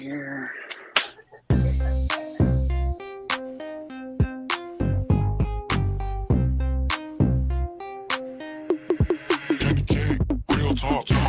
here. Real talk.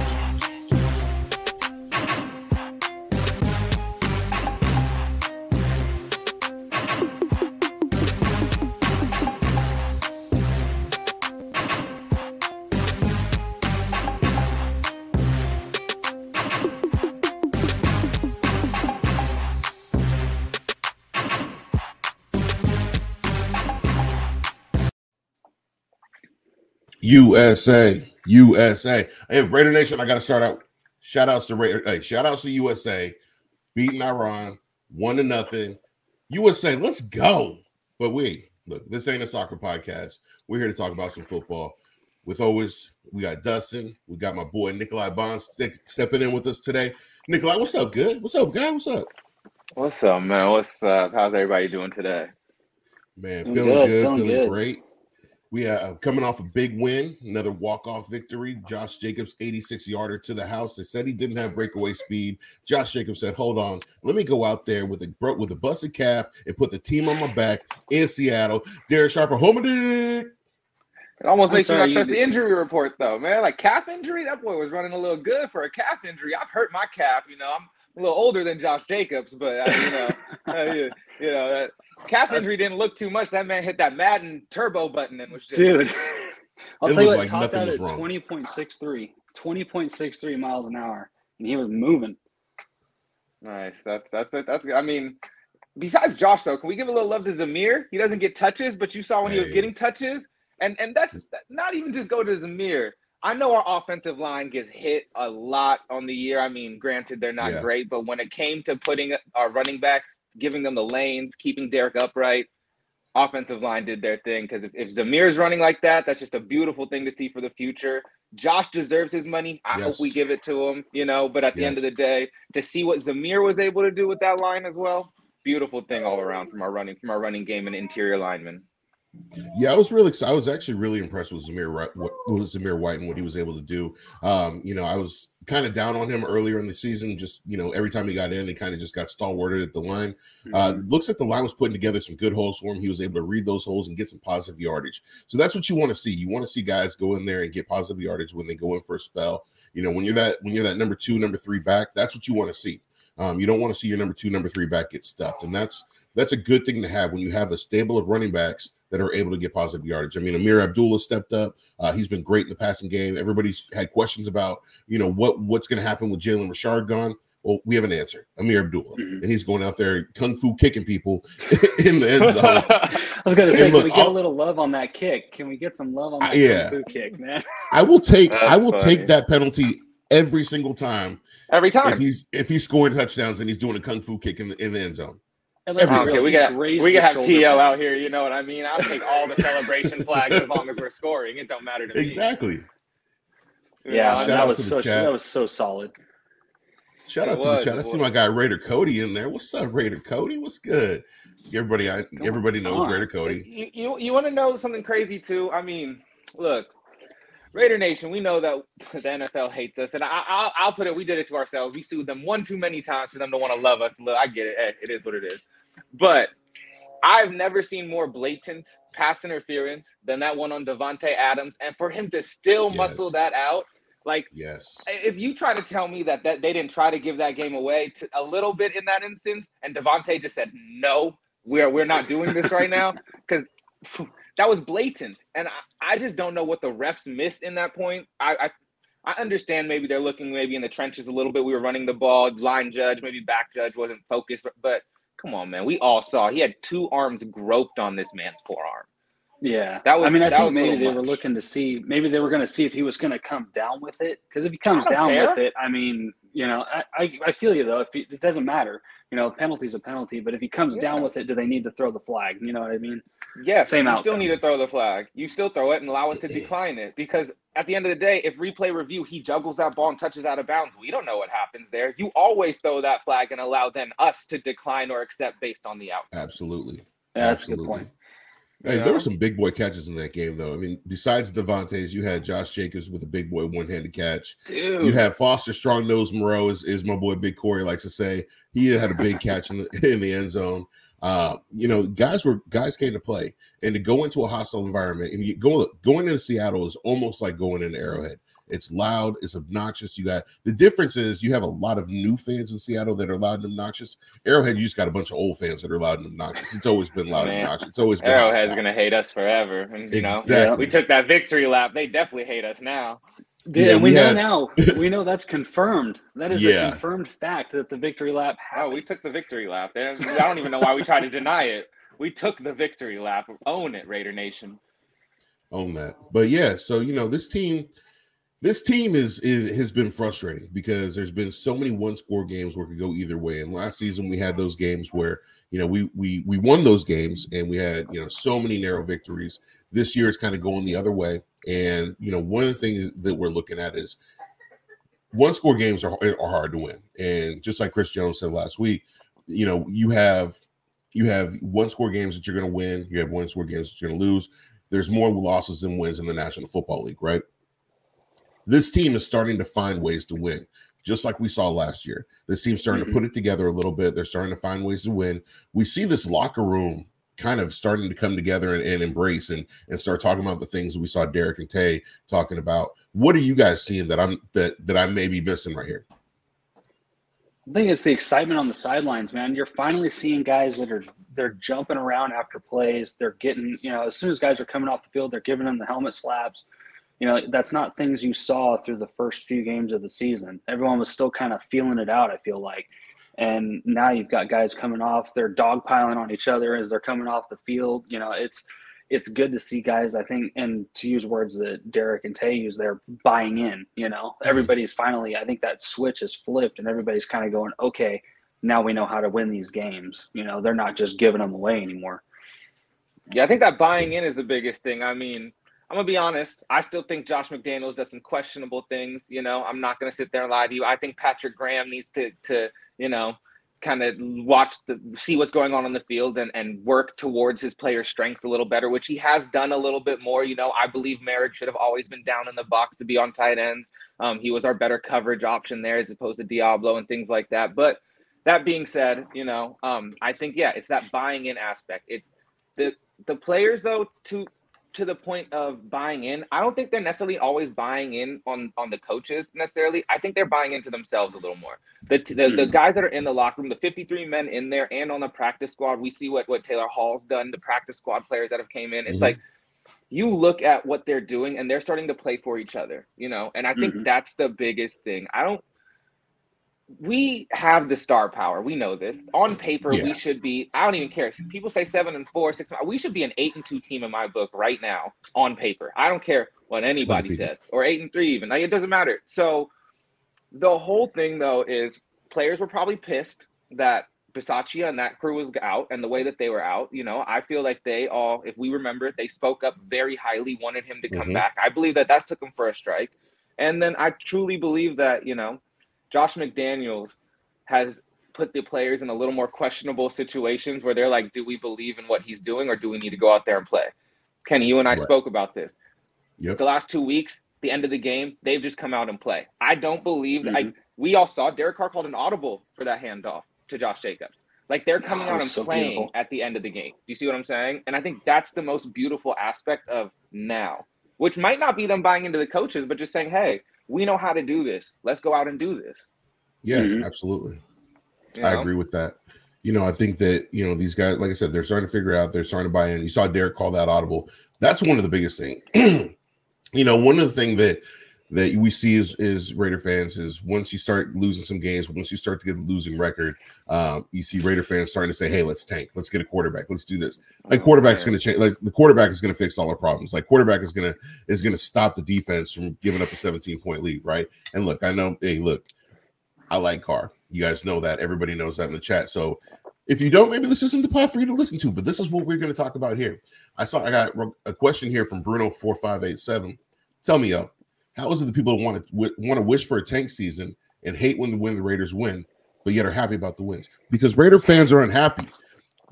USA, USA. Hey, Raider Nation, I got to start out. Shout outs to Raider. Hey, shout outs to USA beating Iran one to nothing. USA, let's go. But we look, this ain't a soccer podcast. We're here to talk about some football. With always, we got Dustin, we got my boy Nikolai Bonds stepping in with us today. Nikolai, what's up? Good. What's up, guy? What's up? What's up, man? What's up? How's everybody doing today? Man, Feeling feeling good, good, feeling feeling good. great. We are uh, coming off a big win, another walk-off victory. Josh Jacobs, 86 yarder to the house. They said he didn't have breakaway speed. Josh Jacobs said, "Hold on, let me go out there with a bro- with a busted calf and put the team on my back in Seattle." Derek Sharper, home of the It almost I'm makes sorry, me not trust the injury report, though, man. Like calf injury, that boy was running a little good for a calf injury. I've hurt my calf. You know, I'm a little older than Josh Jacobs, but uh, you know, uh, you, you know that calf injury didn't look too much. That man hit that Madden turbo button and was just Dude. I'll It tell you looked what, like topped nothing out at wrong. 20.63. 20.63 miles an hour. And he was moving. Nice. That's that's it. That's I mean, besides Josh though, can we give a little love to Zamir? He doesn't get touches, but you saw when he was getting touches, and and that's not even just go to Zamir. I know our offensive line gets hit a lot on the year. I mean, granted they're not Yeah. great, but when it came to putting our running backs, giving them the lanes, keeping Derek upright, offensive line did their thing. Because if, if Zamir's running like that, that's just a beautiful thing to see for the future. Josh deserves his money. I hope we give it to him, you know. But at the end of the day, to see what Zamir was able to do with that line as well, beautiful thing all around from our running from our running game and interior linemen. Yeah, I was really excited. I was actually really impressed with Zamir what with Zamir White and what he was able to do. Um, you know, I was kind of down on him earlier in the season. Just you know, every time he got in, he kind of just got stalwarted at the line. Uh, looks like the line was putting together some good holes for him. He was able to read those holes and get some positive yardage. So that's what you want to see. You want to see guys go in there and get positive yardage when they go in for a spell. You know, when you're that when you're that number two, number three back, that's what you want to see. Um, you don't want to see your number two, number three back get stuffed, and that's that's a good thing to have when you have a stable of running backs that are able to get positive yardage. I mean, Ameer Abdullah stepped up. Uh, he's been great in the passing game. Everybody's had questions about, you know, what what's going to happen with Jalen Richard gone. Well, we have an answer. Ameer Abdullah, Mhm. and he's going out there kung fu kicking people in the end zone. I was gonna say, look, can we get I'll- a little love on that kick? Can we get some love on that yeah. kung fu kick, man? I will take That's I will funny. take that penalty every single time Every if time. he's if he's scoring touchdowns and he's doing a kung fu kick in the, in the end zone. And let's be Every Okay, we got grazed we the can have shoulder TL pad. out here. You know what I mean? I'll take all the celebration flags as long as we're scoring. It don't matter to me. Exactly. You Yeah, know, Shout that out was to the so chat. that was so solid. Shout It out to the was, chat. I see my guy Raider Cody in there. What's up, Raider Cody? What's good? Everybody, I, everybody knows on? Raider Cody. You, you, you want to know something crazy too? I mean, look, Raider Nation, we know that the NFL hates us, and I, I'll, I'll put it. We did it to ourselves. We sued them one too many times for them to want to love us. Look, I get it. Hey, it is what it is. But I've never seen more blatant pass interference than that one on Davante Adams, and for him to still muscle that out, like Yes. if you try to tell me that, that they didn't try to give that game away to, a little bit in that instance, and Davante just said, no, we're, we're not doing this right now, because that was blatant. And I, I just don't know what the refs missed in that point. I, I I understand maybe they're looking maybe in the trenches a little bit. We were running the ball, line judge, maybe back judge wasn't focused, but come on, man. We all saw he had two arms groped on this man's forearm. Yeah, That was- I mean, I think maybe they were looking to see. Maybe they were going to see if he was going to come down with it. Because if he comes down care. with it, I mean, you know, I, I, I feel you though. If he, it doesn't matter, you know, penalty's a penalty. But if he comes down with it, do they need to throw the flag? You know what I mean? Yes, Same you still need to throw the flag. You still throw it and allow us to decline it because at the end of the day, if replay review he juggles that ball and touches out of bounds, we don't know what happens there. You always throw that flag and allow then us to decline or accept based on the outcome. Absolutely. Yeah, that's a good Absolutely. point. Hey, there were some big boy catches in that game, though. I mean, besides Davante's, you had Josh Jacobs with a big boy one handed catch. Dude. You had Foster Strong Nose Moreau, is, is my boy Big Corey likes to say. He had a big catch in the, in the end zone. Uh, you know, guys were guys came to play and to go into a hostile environment and you go going into Seattle is almost like going into Arrowhead. It's loud, it's obnoxious. You got the difference is you have a lot of new fans in Seattle that are loud and obnoxious. Arrowhead, you just got a bunch of old fans that are loud and obnoxious. It's always been loud and obnoxious. It's always been Arrowhead's hostile. gonna hate us forever. And you exactly. know, we took that victory lap. They definitely hate us now. Yeah, and we, we had... know now. We know that's confirmed. That is yeah. a confirmed fact that the victory lap happened. Oh, we took the victory lap. I don't even know why we tried to deny it. We took the victory lap. Own it, Raider Nation. Own that. But yeah, so you know, this team – this team is, is has been frustrating because there's been so many one score games where it could go either way. And last season we had those games where you know we we we won those games and we had you know so many narrow victories. This year is kind of going the other way. And you know one of the things that we're looking at is one score games are, are hard to win. And just like Chris Jones said last week, you know you have you have one score games that you're going to win. You have one score games that you're going to lose. There's more losses than wins in the National Football League, right? This team is starting to find ways to win, just like we saw last year. This team's starting mm-hmm. to put it together a little bit. They're starting to find ways to win. We see this locker room kind of starting to come together and, and embrace and, and start talking about the things that we saw Derek and Tay talking about. What are you guys seeing that I'm that that I may be missing right here? I think it's the excitement on the sidelines, man. You're finally seeing guys that are they're jumping around after plays. They're getting, you know, as soon as guys are coming off the field, they're giving them the helmet slaps you know that's not things you saw through the first few games of the season. Everyone was still kind of feeling it out i feel like. And now you've got guys coming off they're dogpiling on each other as they're coming off the field you know it's it's good to see guys i think and to use words that derek and tay use they're buying in you know? Mm-hmm. everybody's finally i think that switch is flipped and everybody's kind of going okay now we know how to win these games. You know they're not just giving them away anymore. Yeah i think that buying in is the biggest thing. I mean I'm gonna be honest. I still think Josh McDaniels does some questionable things. You know, I'm not gonna sit there and lie to you. I think Patrick Graham needs to to you know kind of watch the see what's going on in the field and and work towards his player strengths a little better, which he has done a little bit more. You know, I believe Merrick should have always been down in the box to be on tight ends. Um, he was our better coverage option there as opposed to Deablo and things like that. But that being said, you know, um, I think yeah, it's that buying in aspect. It's the the players though to to the point of buying in. I don't think they're necessarily always buying in on on the coaches necessarily. I think they're buying into themselves a little more. The the, mm. the hmm. guys that are in the locker room, the 53 men in there and on the practice squad, we see what what Taylor Hall's done, the practice squad players that have came in. It's mm-hmm. like you look at what they're doing and they're starting to play for each other, you know. And I think mm-hmm. that's the biggest thing. I don't we have the star power. We know this. On paper, yeah. we should be. I don't even care. People say seven and four, six. We should be an eight and two team in my book right now. On paper, I don't care what anybody says, or eight and three even. Like, it doesn't matter. So, the whole thing though is players were probably pissed that Bisaccia and that crew was out, and the way that they were out. You know, I feel like they all, if we remember it, they spoke up very highly, wanted him to come mm-hmm. back. I believe that that took him for a strike, and then I truly believe that you know Josh McDaniels has put the players in a little more questionable situations where they're like, do we believe in what he's doing or do we need to go out there and play? Kenny, you and I right. spoke about this. Yep. The last two weeks, the end of the game, they've just come out and play. I don't believe mm-hmm. I we all saw Derek Carr called an audible for that handoff to Josh Jacobs. Like they're coming oh, out and so playing beautiful. at the end of the game. Do you see what I'm saying? And I think that's the most beautiful aspect of now, which might not be them buying into the coaches, but just saying, hey, we know how to do this. Let's go out and do this. Yeah, mm-hmm. absolutely. You know? I agree with that. You know, I think that, you know, these guys, like I said, they're starting to figure out, they're starting to buy in. You saw Derek call that audible. That's one of the biggest things. you know, one of the things that that we see is is Raider fans is once you start losing some games, once you start to get a losing record, um, you see Raider fans starting to say, "Hey, let's tank, let's get a quarterback, let's do this." Like oh, quarterback's going to change. Like the quarterback is going to fix all our problems. Like quarterback is going to is going to stop the defense from giving up a 17 point lead, right? And look, I know, hey, look, I like Carr. You guys know that. Everybody knows that in the chat. So if you don't, maybe this isn't the pod for you to listen to. But this is what we're going to talk about here. I saw I got a question here from Bruno four five eight seven. Tell me, yo, how is it that people want to want to wish for a tank season and hate when the when the Raiders win, but yet are happy about the wins? Because Raider fans are unhappy.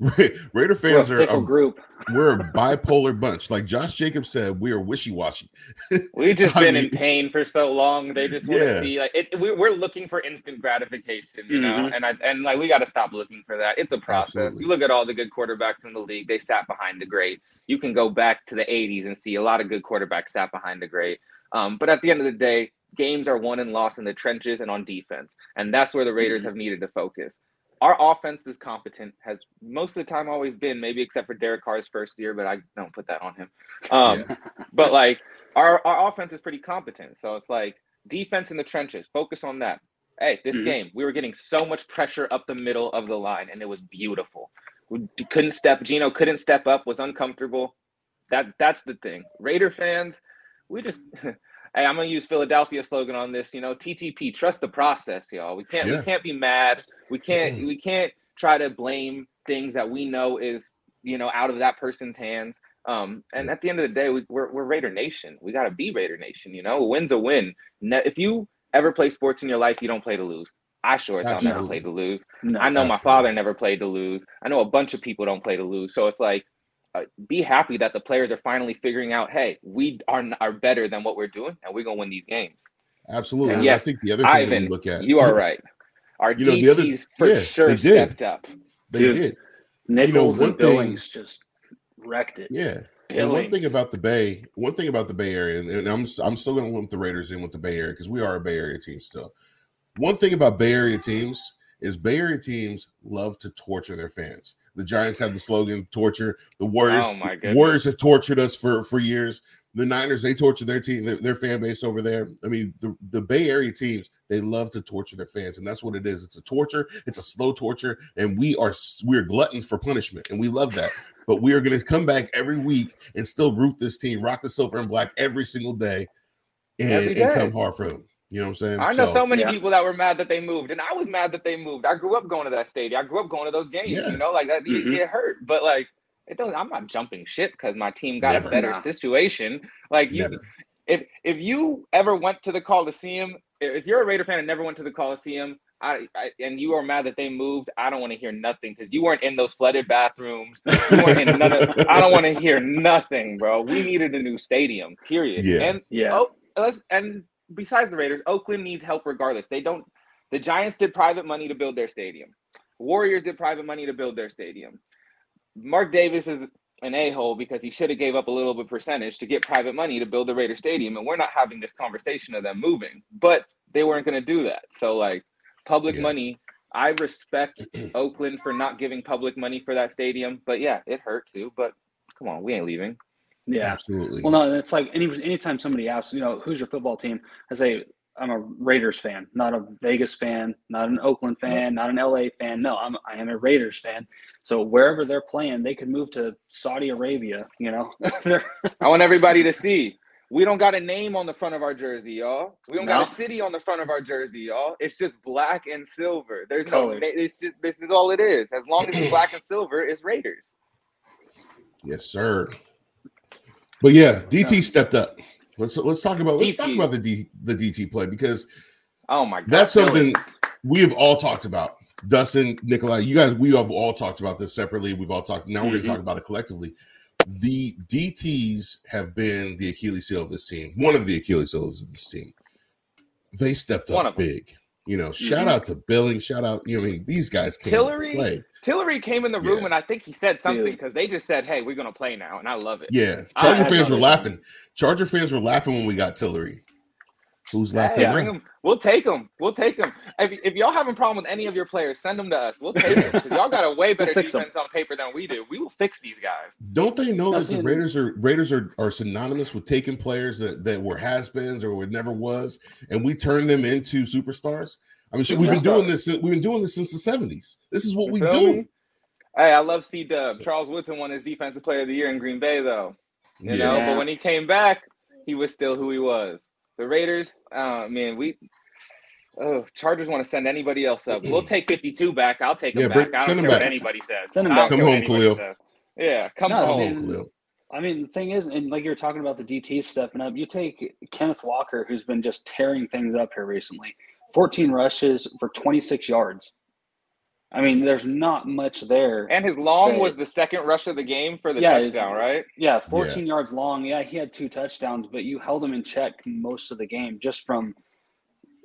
Raider We're a fans are a, group. we're a bipolar bunch. Like Josh Jacobs said, we are wishy washy. We've just been mean- in pain for so long. They just want to Yeah. see like it, we, we're looking for instant gratification, you know, Mhm. and I and like we got to stop looking for that. It's a process. Absolutely. You look at all the good quarterbacks in the league; they sat behind the great. You can go back to the '80s and see a lot of good quarterbacks sat behind the great. Um, but at the end of the day, games are won and lost in the trenches and on defense, and that's where the Raiders Mhm. have needed to focus. Our offense is competent, has most of the time always been, maybe except for Derek Carr's first year, but I don't put that on him. Um, but like our our offense is pretty competent. So it's like defense in the trenches. Focus on that. Hey, this Mhm. game we were getting so much pressure up the middle of the line, and it was beautiful. We couldn't step. Geno couldn't step up. Was uncomfortable. That that's the thing. Raider fans, we just. Hey, I'm gonna use Philadelphia slogan on this. You know, TTP, trust the process, y'all. We can't Yeah. we can't be mad. We can't we can't try to blame things that we know is you know out of that person's hands. Um, and at the end of the day, we, we're we're Raider Nation. We got to be Raider Nation. You know, a win's a win. If you ever play sports in your life, you don't play to lose. I sure as hell never Absolutely. played to lose. No. I know my father never played to lose. I know a bunch of people don't play to lose. So it's like, uh, be happy that the players are finally figuring out, hey, we are are better than what we're doing, and we're gonna win these games. Absolutely. And And yes, I think the other thing that Ivan, we look at you are right. Our You know, DTs the other- for yeah, sure they did. stepped up. They Dude. did. Nichols one and thing- Billings just wrecked it. Yeah. And one thing about the Bay, one thing about the Bay Area, and- and I'm I'm still going to lump the Raiders in with the Bay Area because we are a Bay Area team still. One thing about Bay Area teams is Bay Area teams love to torture their fans. The Giants have the slogan "torture." The Warriors, Oh my. Warriors have tortured us for for years. The Niners, they torture their team, their, their fan base over there. I mean, the, the Bay Area teams, they love to torture their fans, and that's what it is. It's a torture. It's a slow torture, and we are we're gluttons for punishment, and we love that. But we are going to come back every week and still root this team, rock the silver and black every single day, and, Every and come hard for them. You know what I'm saying? I know so, many yeah. people that were mad that they moved, and I was mad that they moved. I grew up going to that stadium. I grew up going to those games. Yeah. You know, like that. It, Mhm. it hurt, but like it doesn't. I'm not jumping ship because my team got Never. a better Nah. situation. Like you, Never. if if you ever went to the Coliseum, if you're a Raider fan and never went to the Coliseum, I, I and you are mad that they moved, I don't want to hear nothing because you weren't in those flooded bathrooms. You weren't in none of, I don't want to hear nothing, bro. We needed a new stadium, period. Yeah. And Yeah. oh, let's and besides the Raiders, Oakland needs help regardless. They don't. The Giants did private money to build their stadium. Warriors did private money to build their stadium. Mark Davis is an a-hole because he should have gave up a little bit percentage to get private money to build the Raider Stadium, and we're not having this conversation of them moving. But they weren't going to do that. So like public Yeah. money. I respect Oakland for not giving public money for that stadium, but yeah, it hurt too. But come on, we ain't leaving. Yeah. Absolutely. Well, no, it's like any anytime somebody asks, you know, who's your football team? I say I'm a Raiders fan, not a Vegas fan, not an Oakland mm-hmm. fan, not an LA fan. No, I'm I am a Raiders fan. So wherever they're playing, they could move to Saudi Arabia. You know, I want everybody to see. We don't got a name on the front of our jersey, y'all. We don't got a city on the front of our jersey, y'all. It's just black and silver. There's Colors. no. It's just, this is all it is. As long as it's black and silver, it's Raiders. Yes, sir. But yeah, DT stepped up. Let's let's talk about let's talk about the D, the DT play because Oh my god, That's something- we have all talked about. Dustin, Nikolai, you guys, we have all talked about this separately. We've all talked. Now we're going to talk about it collectively. The DTs have been the Achilles heel of this team. One of the Achilles heels of this team. They stepped up big. You know, shout Mhm. out to Billing. Shout out. You know, I mean, these guys came Tillery? to play. Tillery came in the room Yeah. and I think he said something because they just said, "Hey, we're gonna play now," and I love it. Yeah, Charger I fans love were it. laughing. Charger fans were laughing when we got Tillery. Who's laughing? Hey, now? bring 'em. We'll take them. We'll take them. If, if y'all have a problem with any of your players, send them to us. We'll take them. y'all got a way better fix 'em. defense on paper than we do. We will fix these guys. Don't they know Now, that the Raiders are Raiders are, are synonymous with taking players that, that were has-beens or would never was, and we turn them into superstars? I mean, shit, we've been doing this. We've been doing this since the seventies. This is what You we do. me? Hey, I love C Dub. Charles Woodson won his defensive player of the year in Green Bay, though. You know, Yeah. but when he came back, he was still who he was. The Raiders, uh, man, we. Oh, Chargers want to send anybody else up. We'll take 52 back. I'll take Yeah, them bring- back. I send don't 'em care back. what anybody says. Send 'em I don't back. Come what home, Khalil. says. Yeah, come No, home. see, on, Khalil. I mean, the thing is, and like you were talking about the DT stepping up, you take Kenneth Walker, who's been just tearing things up here recently. 14 rushes for 26 yards. I mean, there's not much there. And his long They- was the second rush of the game for the Yeah, touchdown, right? Yeah, 14 yards long. Yeah, he had two touchdowns, but you held him in check most of the game just from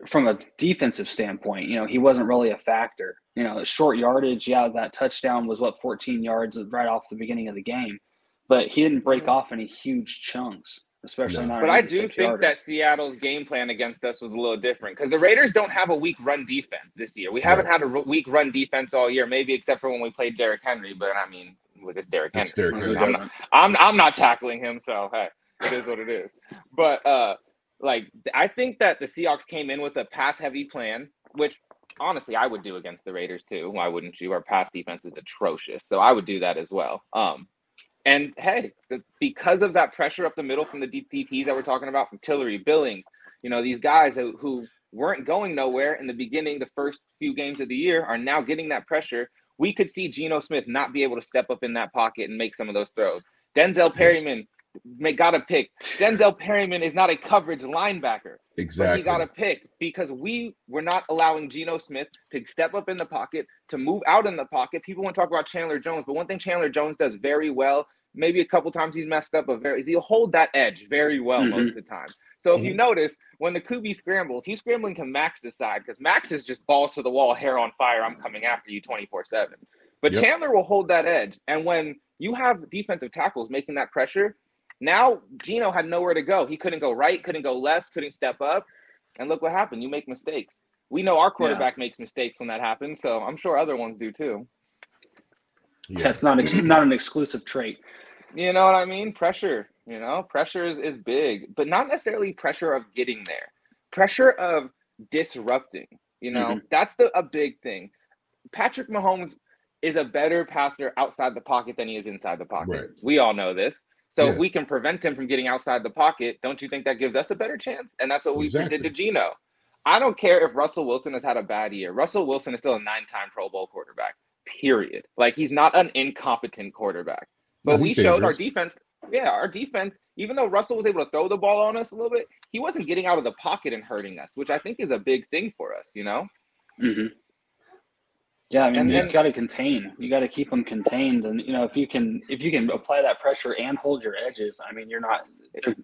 from a defensive standpoint. You know, he wasn't really a factor. You know, short yardage, yeah, that touchdown was what 14 yards right off the beginning of the game, but he didn't break mm-hmm. off any huge chunks, especially No. not. But I do think yarder. that Seattle's game plan against us was a little different because the Raiders don't have a weak run defense this year. We haven't had a r- weak run defense all year, maybe except for when we played Derrick Henry. But I mean, look, it's Derrick Henry. Derrick Henry. I'm doesn't. I'm I'm not tackling him, so hey, it is what it is. But uh like I think that the Seahawks came in with a pass heavy plan, which honestly I would do against the Raiders too. Why wouldn't you? Our pass defense is atrocious. So I would do that as well. Um and hey, the, because of that pressure up the middle from the DTTs that we're talking about from Tillery, Billings, you know, these guys who, who weren't going nowhere in the beginning, the first few games of the year, are now getting that pressure. We could see Geno Smith not be able to step up in that pocket and make some of those throws. Denzel Perryman got a pick. Denzel Perryman is not a coverage linebacker, but Exactly. he got a pick because we were not allowing Geno Smith to step up in the pocket, to move out in the pocket. People want to talk about Chandler Jones, but one thing Chandler Jones does very well, maybe a couple times he's messed up, but very he'll hold that edge very well Mhm. most of the time. So if you notice, when the QB scrambles, he's scrambling to Max's side because Max is just balls to the wall, hair on fire. I'm coming after you 24 7. But Yep. Chandler will hold that edge. And when you have defensive tackles making that pressure, now Geno had nowhere to go. He couldn't go right, couldn't go left, couldn't step up. And look what happened. You make mistakes. We know our quarterback makes mistakes when that happens, so I'm sure other ones do too. Yeah. That's not ex- not an exclusive trait. You know what I mean? Pressure, you know, pressure is, is big, but not necessarily pressure of getting there. Pressure of disrupting. You know, Mhm. that's the a big thing. Patrick Mahomes is a better passer outside the pocket than he is inside the pocket. Right. We all know this. So Yeah. if we can prevent him from getting outside the pocket, don't you think that gives us a better chance? And that's what we Exactly. did to Geno. I don't care if Russell Wilson has had a bad year. Russell Wilson is still a nine-time Pro Bowl quarterback. Period. Like he's not an incompetent quarterback. But No, we he's showed our defense. Yeah, our defense. Even though Russell was able to throw the ball on us a little bit, he wasn't getting out of the pocket and hurting us, which I think is a big thing for us. You know. hmm Yeah, I mean, And you then- got to contain. You got to keep them contained, and you know, if you can, if you can apply that pressure and hold your edges, I mean, you're not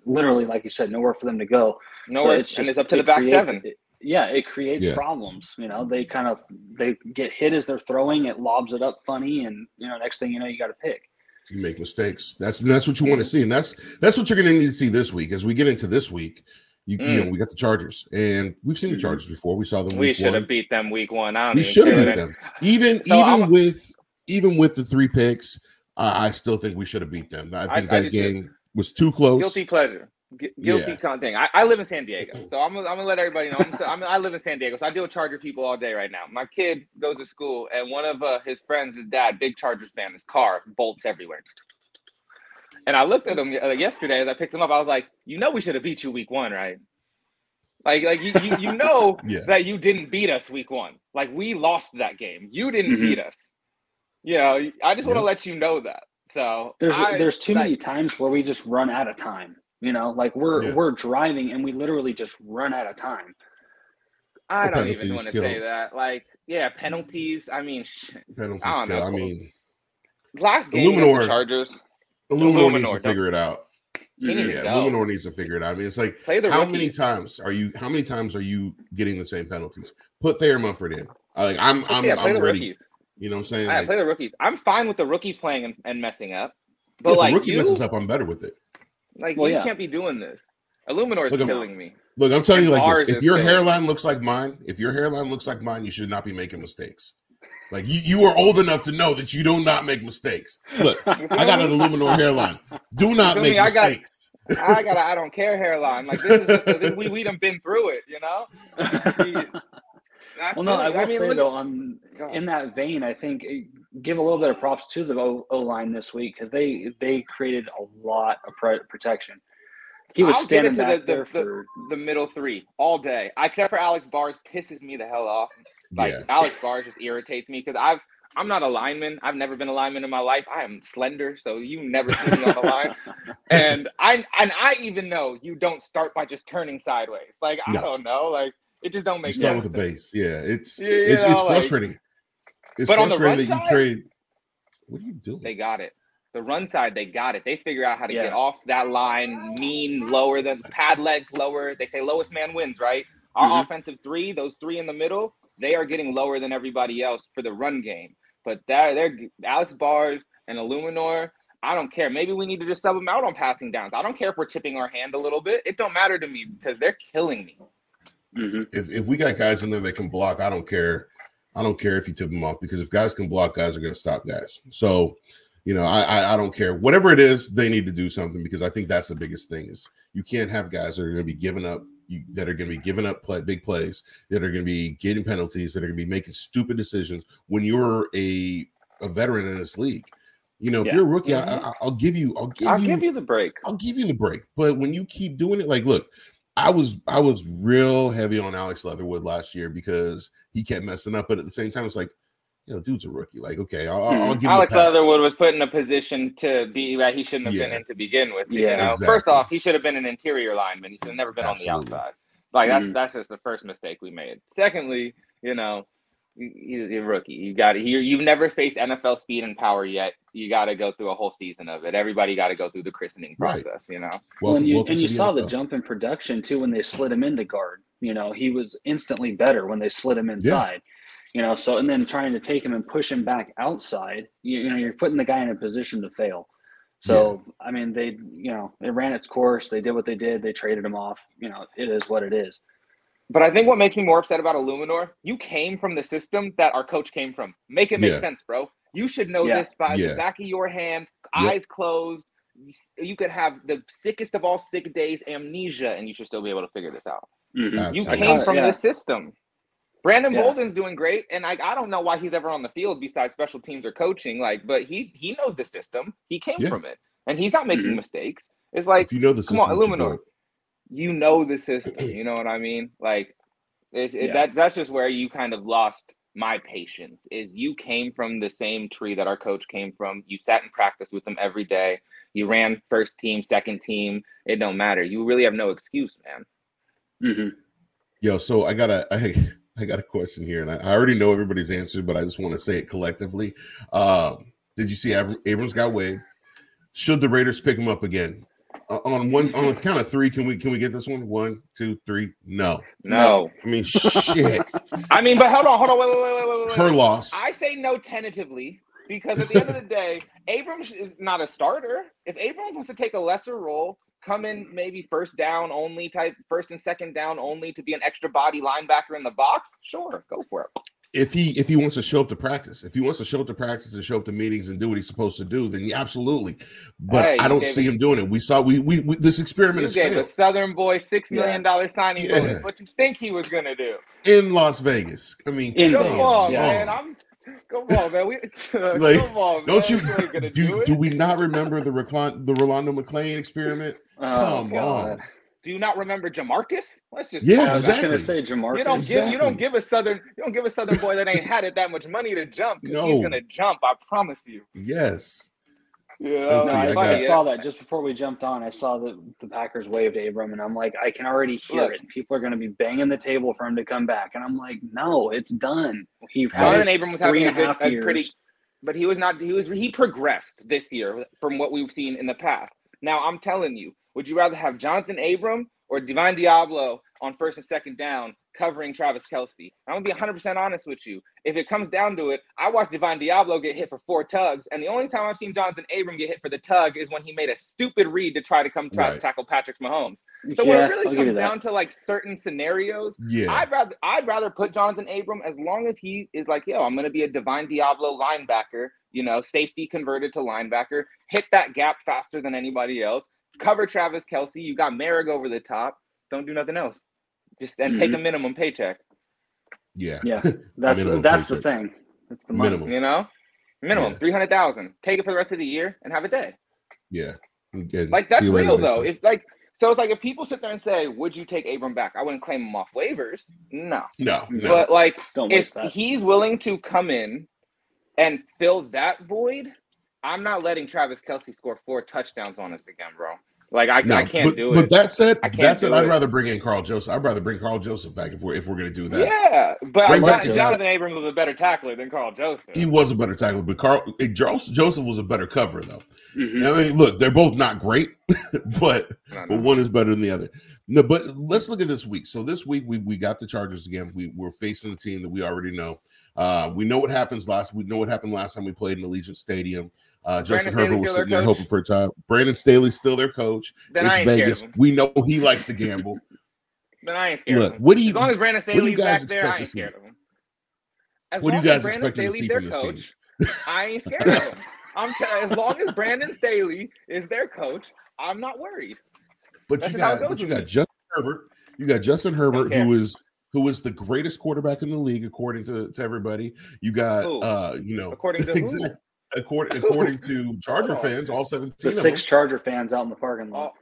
literally, like you said, nowhere for them to go. Nowhere, it's and just- it's up to it the back creates- seven. it- yeah, it creates Yeah. problems. You know, they kind of they get hit as they're throwing. It lobs it up funny, and you know, next thing you know, you got to pick. You make mistakes. That's that's what you want to see, and that's that's what you're going to need to see this week. As we get into this week, you, you know we got the Chargers, and we've seen the Mhm. Chargers before. We saw them. We should have beat them week one. I don't We should have beat them. Even So even I'm- with even with the three picks, I I still think we should have beat them. I I- think I that too. game was too close. Guilty pleasure. Gu- Guilty Yeah. con thing. I, I live in San Diego, so I'm, gonna- I'm gonna let everybody know. I'm, so- I'm, I live in San Diego, so I deal with Charger people all day right now. My kid goes to school, and one of uh, his friends, his dad, big Chargers fan, his car bolts everywhere. And I looked at him uh, yesterday as I picked him up. I was like, "You know, we should have beat you week one, right? Like, like you, you, you know Yeah. that you didn't beat us week one. Like we lost that game. You didn't Mhm. beat us. You know, I just want to Yeah. let you know that. So There's I- there's too like, many times where we just run out of time. You know, like we're Yeah. we're driving and we literally just run out of time. I Or don't even penalties want to say that. Like, yeah, penalties. I mean, shit. Penalty I don't skill. know. I mean, last game against Eluemunor- the Chargers, Eluemunor needs to don't- figure it out. he needs to Yeah, go. Eluemunor needs to figure it out. I mean, it's like how rookie. many times are you? How many times are you getting the same penalties? Put Thayer Munford in. Like I'm, I'm, yeah, I'm the ready. rookies. You know what I'm saying? Yeah, Like, play the rookies. I'm fine with the rookies playing and, and messing up, but if a like rookie you, messes up, I'm better with it. like Well, you yeah. can't be doing this. Eluemunor is Look, I'm- killing me. Look, I'm telling you like this: if your killing. hairline looks like mine, if your hairline looks like mine, you should not be making mistakes. Like you, you are old enough to know that you do not make mistakes. Look, I got an Eluemunor hairline. Do not make me? I got- mistakes. I got a I don't care hairline. Like this is just, this, we we done been through it, you know. well, no, I will say look- though, on in that vein, I think eh, give a little bit of props to the O line this week because they they created a lot of pre- protection. He was I'll give standing it to the- there the- for the middle three all day, except for Alex Bars, pisses me the hell off. Like Yeah. Alex Bars just irritates me because I've I'm not a lineman. I've never been a lineman in my life. I am slender, so you never see me on the line. And I and I even know you don't start by just turning sideways. Like I No. don't know. Like it just don't You make start sense. with the base. Yeah, it's you it's, it's know, like- frustrating. It's But on the frustrating that you side- trade. What are you doing? They got it. The run side, they got it. They figure out how to Yeah. get off that line, mean lower than pad leg lower. They say lowest man wins, right? Our Mhm. offensive three, those three in the middle, they are getting lower than everybody else for the run game. But that they're Alex Bars and Eluemunor. I don't care. Maybe we need to just sub them out on passing downs. I don't care if we're tipping our hand a little bit. It don't matter to me because they're killing me. hmm if if we got guys in there that can block, I don't care. I don't care if you tip them off because if guys can block, guys are going to stop guys. So, you know, I, I I don't care. Whatever it is, they need to do something because I think that's the biggest thing is you can't have guys that are going to be giving up. You, that are going to be giving up play, big plays, that are going to be getting penalties, that are going to be making stupid decisions when you're a a veteran in this league. You know, if Yeah. you're a rookie, Mhm. I, I, I'll give you, I'll give I'll you, give you the break. I'll give you the break. But when you keep doing it, like, look, I was I was real heavy on Alex Leatherwood last year because he kept messing up. But at the same time, it's like, you know, dude's a rookie. Like, okay, I'll, I'll Mhm. give him Alex a pass. Leatherwood was put in a position to be that he shouldn't have been in to begin with. Yeah, you know? First off, he should have been an interior lineman. He should have never been on Absolutely. the outside. Like that's Mhm. that's just the first mistake we made. Secondly, you know, he's a rookie. You got to you you've never faced NFL speed and power yet. You got to go through a whole season of it. Everybody got to go through the christening Right. process. You know. Well, Welcome- and you, and to you saw the jump in production too when they slid him into guard. You know, he was instantly better when they slid him inside. You know, so and then trying to take him and push him back outside, you, you know, you're putting the guy in a position to fail. So I mean, they you know it ran its course. They did what they did. They traded him off. You know, it is what it is. But I think what makes me more upset about Eluemunor, you came from the system that our coach came from. Make it make Yeah. sense, bro. You should know Yeah. this by Yeah. the back of your hand, Yep. eyes closed. You could have the sickest of all sick days, amnesia, and you should still be able to figure this out. Mhm. You came from Yeah. the system. Brandon Yeah. Bolden's doing great, and I, I don't know why he's ever on the field besides special teams or coaching. Like, but he he knows the system. He came Yeah. from it, and he's not making Mhm. mistakes. It's like if you know the come system, on, you Eluemunor. know you know the system. You know what I mean? Like it, it, Yeah. that that's just where you kind of lost my patience. Is you came from the same tree that our coach came from. You sat in practice with them every day. You ran first team, second team. It don't matter. You really have no excuse, man. Mhm. Yo, so I got a I, I got a question here, and I, I already know everybody's answer, but I just want to say it collectively. Um, did you see Abram, Abrams got waived? Should the Raiders pick him up again? Uh, on one on count of three, can we can we get this one? One, two, three. No, No, I mean shit. I mean, but hold on, hold on, wait, wait, wait, wait, wait, wait. Her loss. I say no tentatively because at the end of the day, Abrams is not a starter. If Abrams wants to take a lesser role, come in maybe first down only type, first and second down only to be an extra body linebacker in the box, sure, go for it. if he if he wants to show up to practice, if he wants to show up to practice and show up to meetings and do what he's supposed to do, then yeah, absolutely. But Hey, I don't see us- him doing it. We saw we we, we this experiment You has gave a failed Southern boy six million dollar signing Yeah. bonus. What you think he was gonna do? in Las Vegas. I mean, In come Come Vegas, on, yeah. man. I'm come on, man. We Like, come on, man. Don't you do, do, do, we not remember the Reclon, the Rolando McClain experiment? Oh, Come God. on. Do you not remember Jamarcus? Let's just Yeah, I was just gonna exactly. say Jamarcus. You don't give you don't give a southern you don't give a southern boy that ain't had it that much money to jump. No. he's gonna jump. I promise you. Yes. Yeah, No, see, I, I I saw that just before we jumped on. I saw that the Packers waived Abram, and I'm like, I can already hear Look. it. People are going to be banging the table for him to come back, and I'm like, no, it's done. He had Johnathan Abram was having a, a good, a pretty, but he was not. He was he progressed this year from what we've seen in the past. Now I'm telling you, would you rather have Jonathan Abram or Divine Deablo on first and second down covering Travis Kelce? I'm gonna be 100 percent honest with you. If it comes down to it, I watched Divine Deablo get hit for four tugs, and the only time I've seen Johnathan Abram get hit for the tug is when he made a stupid read to try to come try Right. tackle Patrick Mahomes. So when it really I'll comes down to like certain scenarios, Yeah. I'd rather I'd rather put Johnathan Abram as long as he is like, yo, I'm gonna be a divine Deablo linebacker, you know, safety converted to linebacker, hit that gap faster than anybody else, cover Travis Kelce, you got Merrick over the top, don't do nothing else. Just and take a Mm-hmm. minimum paycheck, yeah. Yeah, that's Minimum that's the thing. That's the money. Minimum. you know? Minimum Yeah. three hundred thousand. Take it for the rest of the year and have a day. Yeah. And Like that's real though. basically. If like so it's like if people sit there and say, Would you take Abram back? I wouldn't claim him off waivers. No. no, no. But like Don't if he's willing to come in and fill that void, I'm not letting Travis Kelce score four touchdowns on us again, bro. Like I, No, I can't but, do it. But that said, I can't that said, I'd it. rather bring in Karl Joseph. I'd rather bring Karl Joseph back if we're if we're gonna do that. yeah, but I, back Jonathan, Joseph. Abrams was a better tackler than Karl Joseph. He was a better tackler, but Karl eh, Joseph was a better cover though. Mhm. I mean, look, they're both not great, but No, no. but one is better than the other. No, but let's look at this week. So this week we we got the Chargers again. We we're facing a team that we already know. Uh, we know what happens last. We know what happened last time we played in Allegiant Stadium. Uh, Justin Brandon Herbert was Staley's still sitting there hoping for a time. Brandon Staley's still their coach. then it's Vegas. We know he likes to gamble. Then I ain't scared Look, what do you as long as Brandon what do you Staley's guys back there, I expect ain't scared of him. As What do you guys expecting to see from this team? coach, I ain't scared of him. I'm t- as long as Brandon Staley is their coach, I'm not worried. But That's you got but you got. Justin Herbert. You got Justin Herbert, who is who is the greatest quarterback in the league according to, to everybody. You got uh, you know, According to who? Exactly. According, according to Charger oh, fans, all 17 The of six them. Charger fans out in the parking lot. All,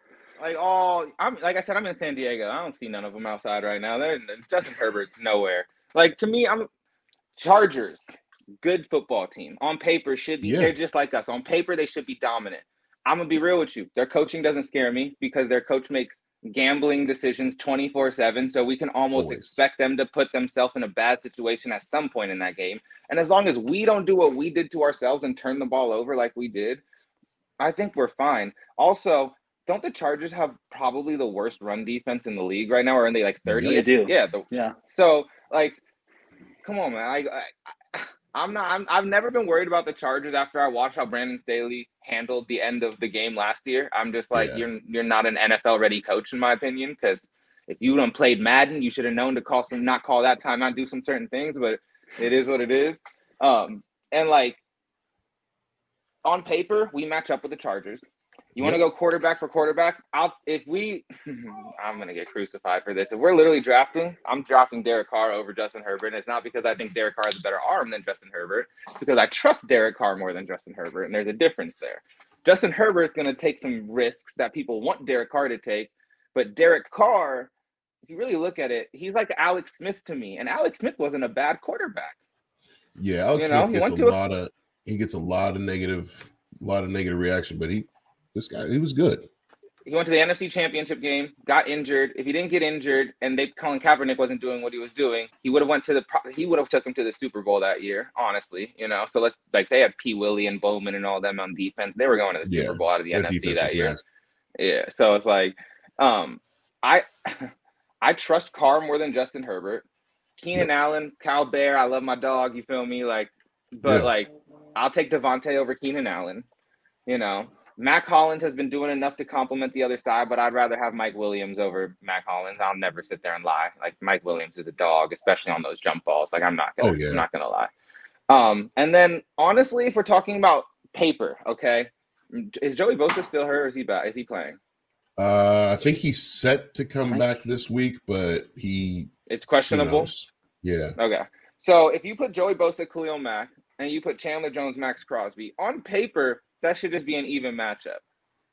like all, I'm like I said, I'm in San Diego. I don't see none of them outside right now. They're Justin Herbert's nowhere. Like to me, I'm Chargers, good football team. On paper, should be Yeah. they're just like us. On paper, they should be dominant. I'm gonna be real with you. Their coaching doesn't scare me because their coach makes gambling decisions 24 7 so we can almost Always. expect them to put themselves in a bad situation at some point in that game and as long as we don't do what we did to ourselves and turn the ball over like we did i think we're fine also don't the chargers have probably the worst run defense in the league right now or are they like 30 They do. yeah the, Yeah. so like come on man i, I I'm not. I'm, I've never been worried about the Chargers after I watched how Brandon Staley handled the end of the game last year. I'm just like, Yeah. you're you're not an NFL ready coach in my opinion. Because if you done played Madden, you should have known to call some, not call that time, not do some certain things. But it is what it is. Um, and like on paper, we match up with the Chargers. You want to go quarterback for quarterback? I'll if we I'm gonna get crucified for this. If we're literally drafting, I'm drafting Derek Carr over Justin Herbert. And it's not because I think Derek Carr has a better arm than Justin Herbert. It's because I trust Derek Carr more than Justin Herbert, and there's a difference there. Justin Herbert's gonna take some risks that people want Derek Carr to take, but Derek Carr, if you really look at it, he's like Alex Smith to me, and Alex Smith wasn't a bad quarterback. Yeah, Alex You know, Smith gets a to a- lot of he gets a lot of negative, a lot of negative reaction, but he this guy he was good. He went to the NFC Championship game, got injured. If he didn't get injured, and they Colin Kaepernick wasn't doing what he was doing, he would have went to the he would have took him to the Super Bowl that year. Honestly, you know. So let's like they had P Willie and Bowman and all them on defense. They were going to the Yeah, Super Bowl out of the That NFC that year. nasty. Yeah. So it's like, um, I I trust Carr more than Justin Herbert. Keenan Allen, Cal Bear, I love my dog. You feel me? Like, but Yeah. like, I'll take Davante over Keenan Allen. You know, Mack Hollins has been doing enough to complement the other side, but I'd rather have Mike Williams over Mack Hollins. I'll never sit there and lie. Like Mike Williams is a dog, especially on those jump balls. Like I'm not gonna, Oh, yeah. I'm not gonna lie. Um, and then honestly, if we're talking about paper, okay, is Joey Bosa still hurt? Or is he back? Is he playing? Uh, I think he's set to come back this week, but he It's questionable. Yeah, Okay. So if you put Joey Bosa, Khalil Mack, and you put Chandler Jones, Maxx Crosby, on paper, that should just be an even matchup.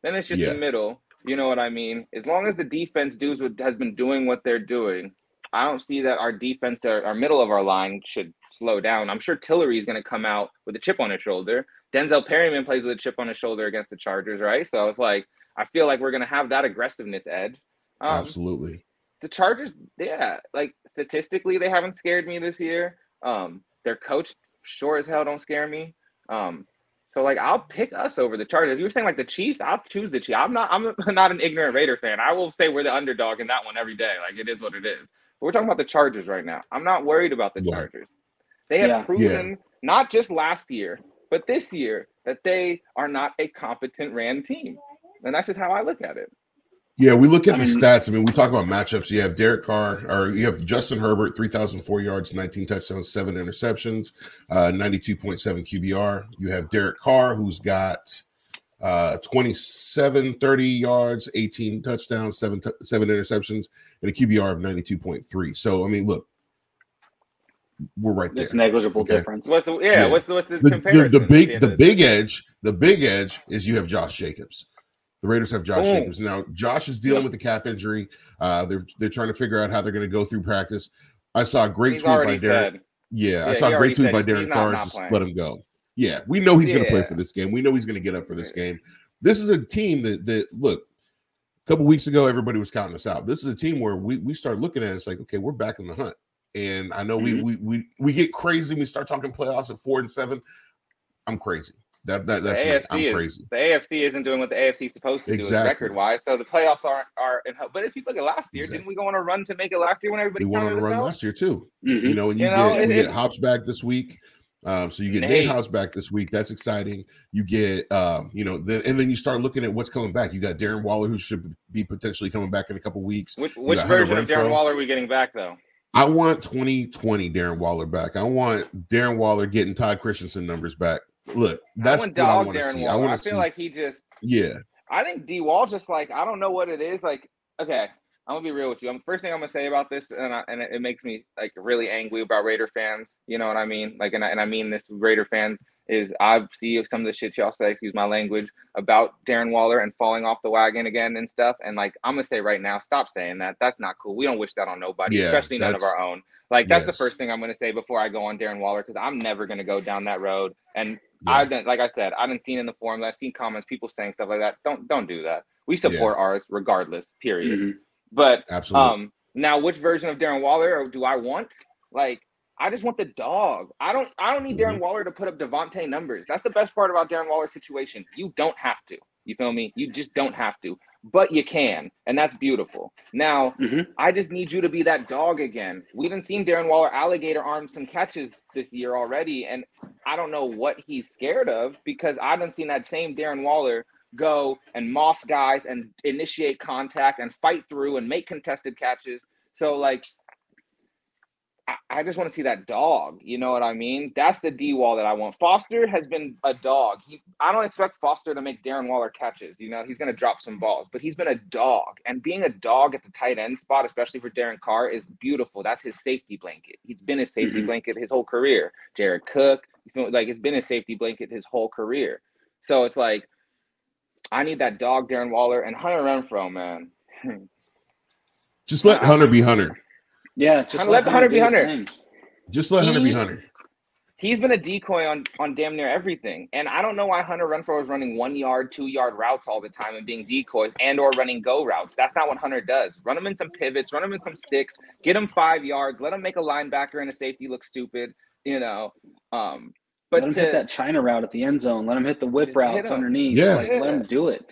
Then it's just Yeah. the middle. You know what I mean? As long as the defense does what has been doing what they're doing, I don't see that our defense, our, our middle of our line, should slow down. I'm sure Tillery is going to come out with a chip on his shoulder. Denzel Perryman plays with a chip on his shoulder against the Chargers, right? So it's like I feel like we're going to have that aggressiveness edge. Um, absolutely. the Chargers, yeah, like statistically, they haven't scared me this year. Um, their coach sure as hell don't scare me. Um, so like I'll pick us over the Chargers. If you were saying like the Chiefs, I'll choose the Chiefs. I'm not I'm not an ignorant Raider fan. I will say we're the underdog in that one every day. Like it is what it is. But we're talking about the Chargers right now. I'm not worried about the Right. Chargers. They have Yeah. proven not just last year, but this year that they are not a competent ran team. And that's just how I look at it. Yeah, we look at I the stats. I mean, we talk about matchups. You have Derek Carr, or you have Justin Herbert, 3,004 yards, 19 touchdowns, seven interceptions, uh, 92.7 QBR. You have Derek Carr, who's got uh, 27, 30 yards, 18 touchdowns, seven, t- seven interceptions, and a QBR of 92.3. So, I mean, look, we're right there. It's negligible Okay. difference. What's the yeah, Yeah. what's the what's the, the, the, comparison? the big the Yeah, big edge the big edge is you have Josh Jacobs. The Raiders have Josh Boom. Jacobs now. Josh is dealing with a calf injury. Uh, they're they're trying to figure out how they're going to go through practice. I saw a great He's tweet by Derek. said. Yeah, I saw a great tweet by he's- Derek he's not- Carr. not Just playing. let him go. Yeah, we know he's going to play for this game. We know he's going to get up for this game. This is a team that that look. A couple weeks ago, everybody was counting us out. This is a team where we we start looking at it, it's like, okay, we're back in the hunt. And I know Mhm. we, we we we get crazy. We start talking playoffs at four and seven. I'm crazy. That that that's the. AFC I'm is, crazy. The AFC isn't doing what the AFC is supposed to Exactly. do record wise. So the playoffs aren't are in. But if you look at last year, Exactly. didn't we go on a run to make it last year when everybody We went on a run out? last year too. Mhm. You know, and you, You know, get it- we get Hobbs back this week. Um, so you get Nate. Nate House back this week. That's exciting. You get um, you know, then and then you start looking at what's coming back. You got Darren Waller who should be potentially coming back in a couple weeks. Which, which version of Darren Waller are we getting back though? I want 2020 Darren Waller back. I want Darren Waller getting Todd Christensen numbers back. Look, that's I what I want to see. I, want to feel see. like he just. yeah, I think D Wall just like I don't know what it is. Like, okay, I'm gonna be real with you. I'm first thing I'm gonna say about this, and I, and it, it makes me like really angry about Raider fans. You know what I mean? Like, and I, and I mean this Raider fans is I see some of the shit y'all say, excuse my language, about Darren Waller and falling off the wagon again and stuff. And like, I'm gonna say right now, stop saying that. That's not cool. We don't wish that on nobody, Yeah, especially none of our own. Like, that's yes. the first thing I'm gonna say before I go on Darren Waller because I'm never gonna go down that road. And yeah. I've done, like I said, I've been seeing in the forums, I've seen comments, people saying stuff like that. Don't don't do that. We support ours regardless. Period. Mhm. But absolutely. um, now which version of Darren Waller do I want? Like, I just want the dog. I don't I don't need Darren Mhm. Waller to put up Davante numbers. That's the best part about Darren Waller's situation. You don't have to. You feel me? You just don't have to. But you can, and that's beautiful. Now, Mhm. I just need you to be that dog again. We didn't seen Darren Waller alligator arm some catches this year already, and I don't know what he's scared of because I haven't seen that same Darren Waller go and moss guys and initiate contact and fight through and make contested catches. So like I, I just want to see that dog. You know what I mean? That's the D wall that I want. Foster has been a dog. He, I don't expect Foster to make Darren Waller catches. You know, he's going to drop some balls, but he's been a dog. And being a dog at the tight end spot, especially for Darren Carr, is beautiful. That's his safety blanket. He's been his safety Mhm. blanket his whole career. Jared Cook, you like it's been his safety blanket his whole career. So it's like, I need that dog, Darren Waller, and Hunter Renfrow, man. Just let Hunter be Hunter. Yeah, just Hunter- let let Hunter be Hunter. thing. Just let Hunter be Hunter. he's been a decoy on on damn near everything. And I don't know why Hunter Renfrow is running one yard, two yard routes all the time and being decoys and or running go routes. That's not what Hunter does. Run him in some pivots, run him in some sticks, get him five yards, let him make a linebacker and a safety look stupid, you know. Um but let him to, hit that China route at the end zone. Let him hit the whip routes underneath. Yeah. Like, let him do it.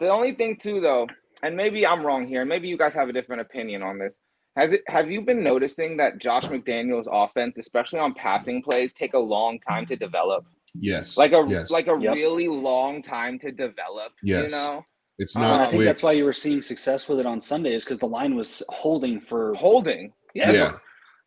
the only thing too though, and maybe I'm wrong here, maybe you guys have a different opinion on this. Has it have you been noticing that Josh McDaniels' offense, especially on passing plays, take a long time to develop? Yes. like a yes. like a Yep. really long time to develop. Yes. You know, it's not. And I think quick. that's why you were seeing success with it on Sunday is because the line was holding for holding. Yeah. yeah,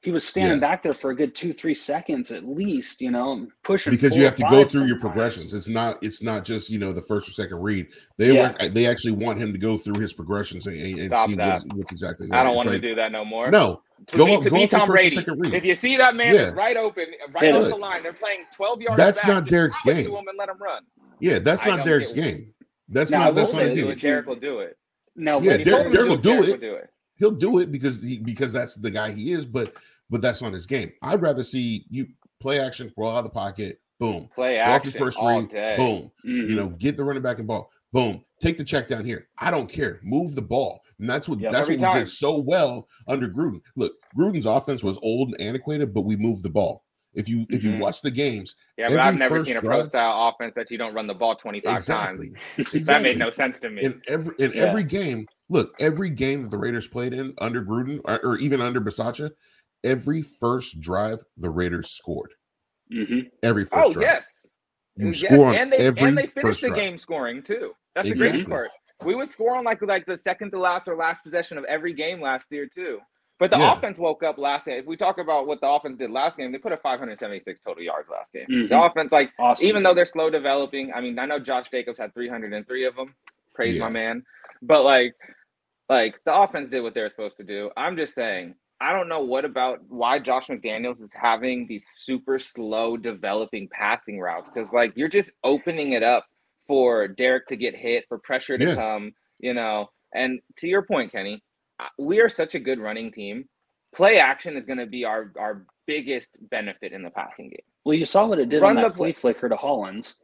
he was standing Yeah. back there for a good two, three seconds at least, you know, pushing because you have to go through your progressions. It's not it's not just you know the first or second read. They Yeah. work, they actually want him to go through his progressions and, and see that. what's, what's exactly. There. I don't It's want like, to do that no more. No, to go be, up- to go be Tom Brady. second read. If you see that man Yeah. right open, right off the line, they're playing 12 yards. That's back, not Derek's game. To him and let him run. yeah, that's I not Derek's game. That's Now, not that's not his game. Derek will do it. Now, Yeah, Derek, Derek, will, do Derek it. Will do it. He'll do it because he because that's the guy he is. But but that's not his game. I'd rather see you play action, roll out of the pocket, boom, Play Go off action your first read, boom. Mhm. You know, get the running back and ball. Boom. Take the check down here. I don't care. Move the ball. And that's what Yep. that's what we time. did so well under Gruden. Look, Gruden's offense was old and antiquated, but we moved the ball. If you if you Mhm. watch the games, Yeah, but I've never seen a pro drive- style offense that you don't run the ball 25 exactly. times. exactly. That made no sense to me. in every in Yeah. every game. Look, every game that the Raiders played in under Gruden or, or even under Bisaccia, every first drive the Raiders scored. Mhm. Every first oh drive. yes, You Yes, score on and they every and they finished first the drive. game scoring too. That's the great part. We would score on like like the second to last or last possession of every game last year too. But the Yeah. offense woke up last game. If we talk about what the offense did last game, they put up 576 total yards last game. Mhm. The offense, like Awesome. even though they're slow developing, I mean, I know Josh Jacobs had 303 of them. Praise my man. But like, like the offense did what they were supposed to do. I'm just saying, I don't know what about why Josh McDaniels is having these super slow developing passing routes because like you're just opening it up for Derek to get hit, for pressure to Yeah. come, you know. And to your point, Kenny, uh, we are such a good running team. Play action is going to be our our biggest benefit in the passing game. well, you saw what it did Run on the that play- flea flicker to Hollins.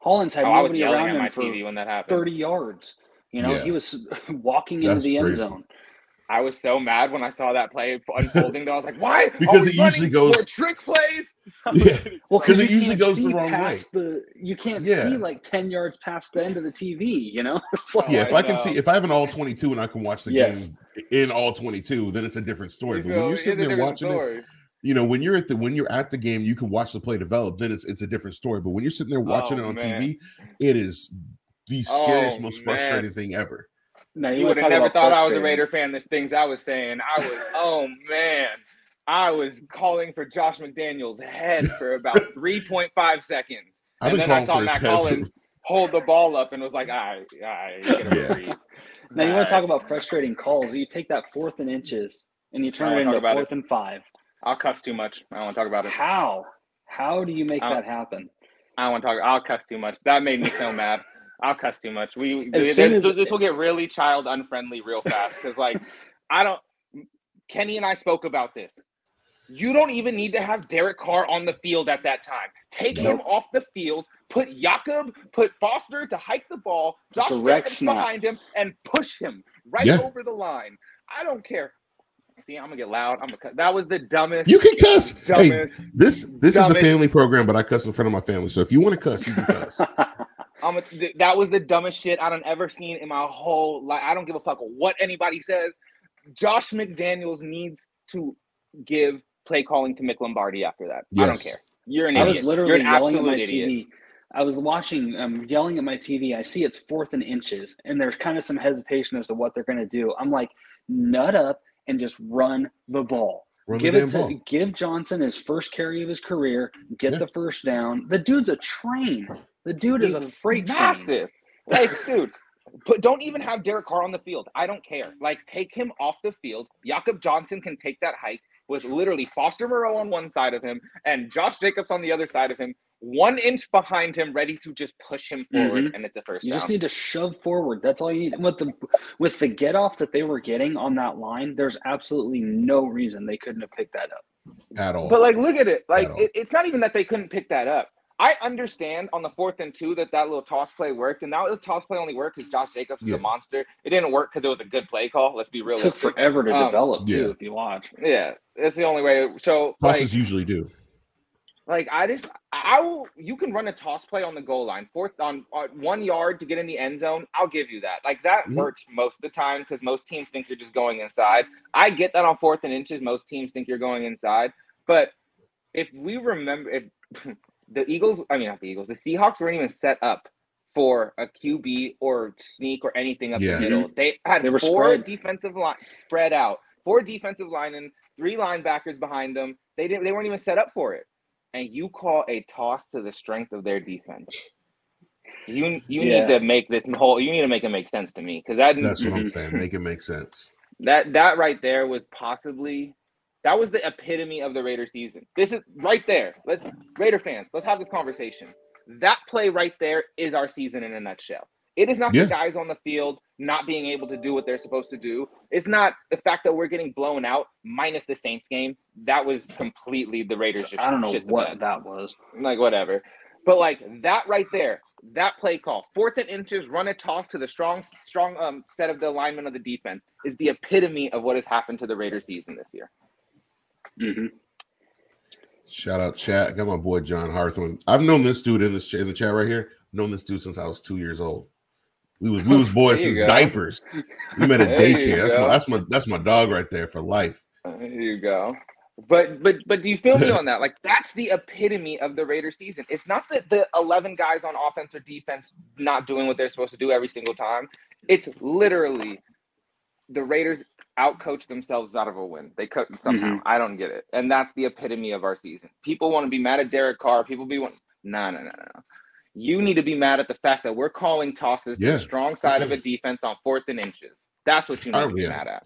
Hollins had Oh, nobody around him for when that happened. 30 yards. You know, Yeah. he was walking into That's the end crazy. zone. I was so mad when I saw that play unfolding. though. I was like, "Why?" are Because it usually goes- trick plays. Yeah. Well, 'Cause because it usually goes the wrong way. the you can't Yeah. see like ten yards past the end of the TV. You know, like- oh, Yeah, Oh, if I I can see if I have an all 22 and I can watch the Yes. game in all 22, then it's a different story. You But when you're sitting there different watching it, you know, when you're at the when you're at the game, you can watch the play develop, then it's it's a different story. But when you're sitting there watching Oh, it on man. TV, it is the oh, scariest, Oh, most man. frustrating thing ever. Now You you, would have never thought I was a. Raider fan. The things I was saying, I was, oh man, I was calling for Josh McDaniels' head for about 3.5 seconds. I've And then I saw Matt head. Collins hold the ball up and was like, all right, all right, get him Yeah. Now you All want to talk about frustrating calls. You take that fourth and inches and you turn it into talk about fourth and five. I'll cuss too much. I don't want to talk about it. How? How do you make that happen? I don't want to talk. I'll cuss too much. That made me so mad. I'll cuss too much. We As this, as- this will get really child unfriendly real fast because like I don't. Kenny and I spoke about this. You don't even need to have Derek Carr on the field at that time. Take him off the field. Put Jakob, put Foster to hike the ball. Josh Direct snap. behind him and push him right Yeah. over the line. I don't care. See, I'm gonna get loud. I'm gonna. cut. That was the dumbest. You can cuss. Hey, dumbest. this this is a family program, but I cuss in front of my family. So if you want to cuss, you can cuss. I'm a, th- that was the dumbest shit I done ever seen in my whole life. I don't give a fuck what anybody says. Josh McDaniels needs to give play calling to Mick Lombardi after that. I don't care. You're an I idiot. was literally You're an yelling at my idiot. TV. I was watching, um, yelling at my TV. I see it's fourth and inches, and there's kind of some hesitation as to what they're going to do. I'm like, nut up and just run the ball. Run give the it to ball. give Johnson his first carry of his career. Get Yeah. the first down. The dude's a train. The dude is a He's freight train. massive. Like, dude, put, don't even have Derek Carr on the field. I don't care. Like, take him off the field. Jakob Johnson can take that hike with literally Foster Moreau on one side of him and Josh Jacobs on the other side of him, one inch behind him, ready to just push him mm-hmm. forward, and it's a first You down. just need to shove forward. That's all you need. And With the with the get off that they were getting on that line, there's absolutely no reason they couldn't have picked that up. at all. But like, look at it. Like, At it, it's not even that they couldn't pick that up. I understand on the fourth and two that that little toss play worked, and that was toss play only worked because Josh Jacobs was Yeah. a monster. It didn't work because it was a good play call. Let's be It real. took forever to Um, develop too. yeah. If you watch, Yeah, it's the only way. So like, usually do. like I just I will. You can run a toss play on the goal line, fourth on, on one yard to get in the end zone. I'll give you that. Like that Mhm. works most of the time because most teams think you're just going inside. I get that on fourth and inches. Most teams think you're going inside, but if we remember, if the Eagles, I mean not the Eagles, the Seahawks weren't even set up for a QB or sneak or anything up Yeah. the middle. They had They were four spread. defensive line spread out, four defensive linemen, three linebackers behind them. They didn't. They weren't even set up for it and you call a toss to the strength of their defense. You you Yeah. need to make this whole. You need to make it make sense to me because that That's what Mm-hmm. I'm saying. Make it make sense. that that right there was possibly that was the epitome of the Raider season. This is right there. Let's Raider fans. Let's have this conversation. That play right there is our season in a nutshell. It is not Yeah. the guys on the field not being able to do what they're supposed to do. It's not the fact that we're getting blown out minus the Saints game. That was completely the Raiders. Just I don't know shit what bed. that was. like whatever. But like that right there, that play call, fourth and inches, run a toss to the strong, strong um set of the alignment of the defense is the epitome of what has happened to the Raiders season this year. Hmm Shout out chat. I got my boy John Harthman. I've known this dude in this in the chat right here. Known this dude since I was two years old. We was we was boys since go. diapers. We met at daycare. That's my that's my that's my dog right there for life. There you go. But but but do you feel me on that? Like that's the epitome of the Raider season. It's not that the eleven guys on offense or defense not doing what they're supposed to do every single time. It's literally the Raiders outcoach themselves out of a win. They cut somehow. Mm-hmm. I don't get it, and that's the epitome of our season. People want to be mad at Derek Carr. People be want no no no no. You need to be mad at the fact that we're calling tosses to the strong side of a defense on fourth and inches. That's what you need Oh, to be yeah. mad at.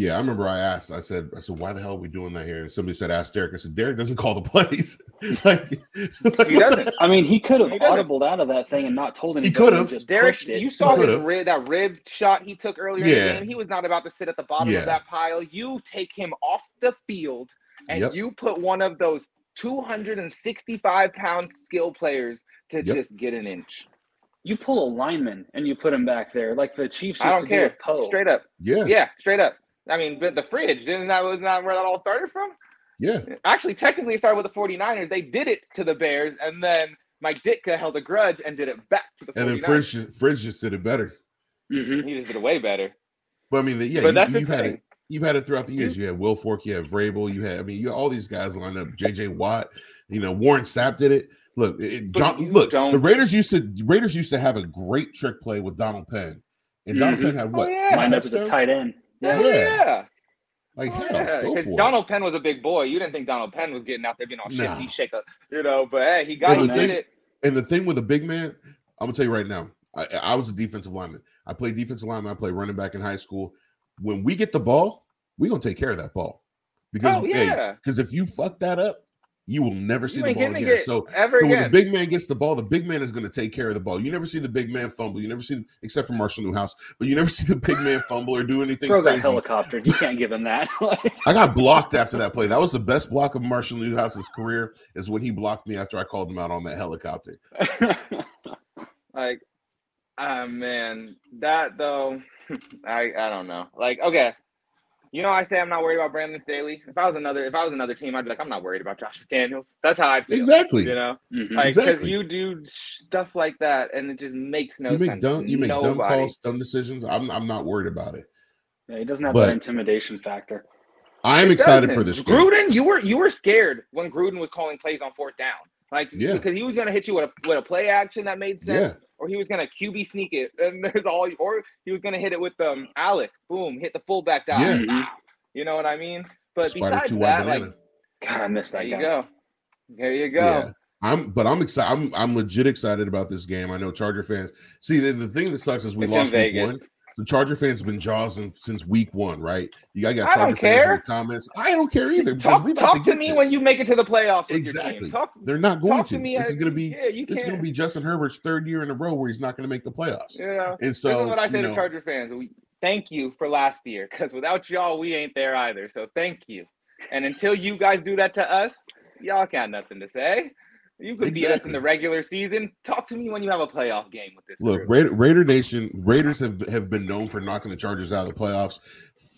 Yeah, I remember I asked, I said, I said, why the hell are we doing that here? And somebody said, ask Derek. I said, Derek doesn't call the plays. like, He doesn't. I mean, he could have He audibled out of that thing and not told anybody. could've. Derek, it. you saw his rib, that rib shot he took earlier in the game. He was not about to sit at the bottom Yeah. of that pile. You take him off the field and Yep. you put one of those 265 pound skill players to Yep. just get an inch. you pull a lineman and you put him back there, like the Chiefs I used don't to care. do with Poe. Straight up. Yeah, Yeah, straight up. I mean, but the fridge, didn't that was not where that all started from? yeah. Actually, technically it started with the 49ers. They did it to the Bears, and then Mike Ditka held a grudge and did it back to the 49ers. And then Fridge, just- Fridge just did it better. hmm He just did it way better. But I mean, the, yeah, but you, that's you've had thing. it. You've had it throughout the years. You had Will Fork, you had Vrabel, you had. I mean, you all these guys lined up. J.J. Watt, you know, Warren Sapp did it. Look, it, John, look. don't- The Raiders used to Raiders used to have a great trick play with Donald Penn, and Donald Mhm. Penn had what? yeah. three Lined up as a tight end. Yeah, Yeah. Yeah. yeah. Like oh, hell, Yeah, because for Donald Penn was a big boy. You didn't think Donald Penn was getting out there being all Nah. shifty, shake up, you know. But hey, he got And he thing- it. it. And the thing with a big man, I'm gonna tell you right now. I, I was a defensive lineman. I played defensive lineman. I played running back in high school. When we get the ball, we're gonna take care of that ball because Oh, hey, yeah. because if you fuck that up, you will never see the ball again. So ever So when the big man gets the ball, the big man is going to take care of the ball. You never see the big man fumble. You never see, except for Marshall Newhouse, but you never see the big man fumble or do anything Throw that helicopter. You can't give him that. I got blocked after that play. That was the best block of Marshall Newhouse's career. Is when he blocked me after I called him out on that helicopter. Like, ah man, that though, I I don't know. Like, okay, you know, I say I'm not worried about Brandon Staley. If I was another, if I was another team, I'd be like, I'm not worried about Josh McDaniels. That's how I feel. Exactly. You know, Mhm. like because Exactly. you do stuff like that, and it just makes no you make sense. dumb, you make dumb calls, dumb decisions. I'm, I'm not worried about it. Yeah, he doesn't have But- that intimidation factor. I am It excited for doesn't. this game. Gruden, you were you were scared when Gruden was calling plays on fourth down, like Yeah. because he was gonna hit you with a with a play action that made sense, Yeah. or he was gonna QB sneak it, and there's all, or he was gonna hit it with um Alec, boom, hit the fullback down, Yeah. Wow. you know what I mean? But Spider besides two that, banana. like God, I miss there that you go, there you go. Yeah. I'm, but I'm excited. I'm, I'm legit excited about this game. I know Charger fans. See, the, the thing that sucks is we It's lost week one. The Charger fans have been jawsing since week one, right? You got, got Charger fans in the comments. I don't care either. Talk, we talk to to, me this. when you make it to the playoffs. Exactly. Talk, They're not going talk to. to me. this is going to be. yeah, This is going to be Justin Herbert's third year in a row where he's not going to make the playoffs. Know, And this is what I say you to Charger fans. We thank you for last year because without y'all, we ain't there either. So thank you. And until you guys do that to us, y'all got nothing to say. You could beat us in the regular season. Talk to me when you have a playoff game with this. Look. Raider, Raider Nation, Raiders have have been known for knocking the Chargers out of the playoffs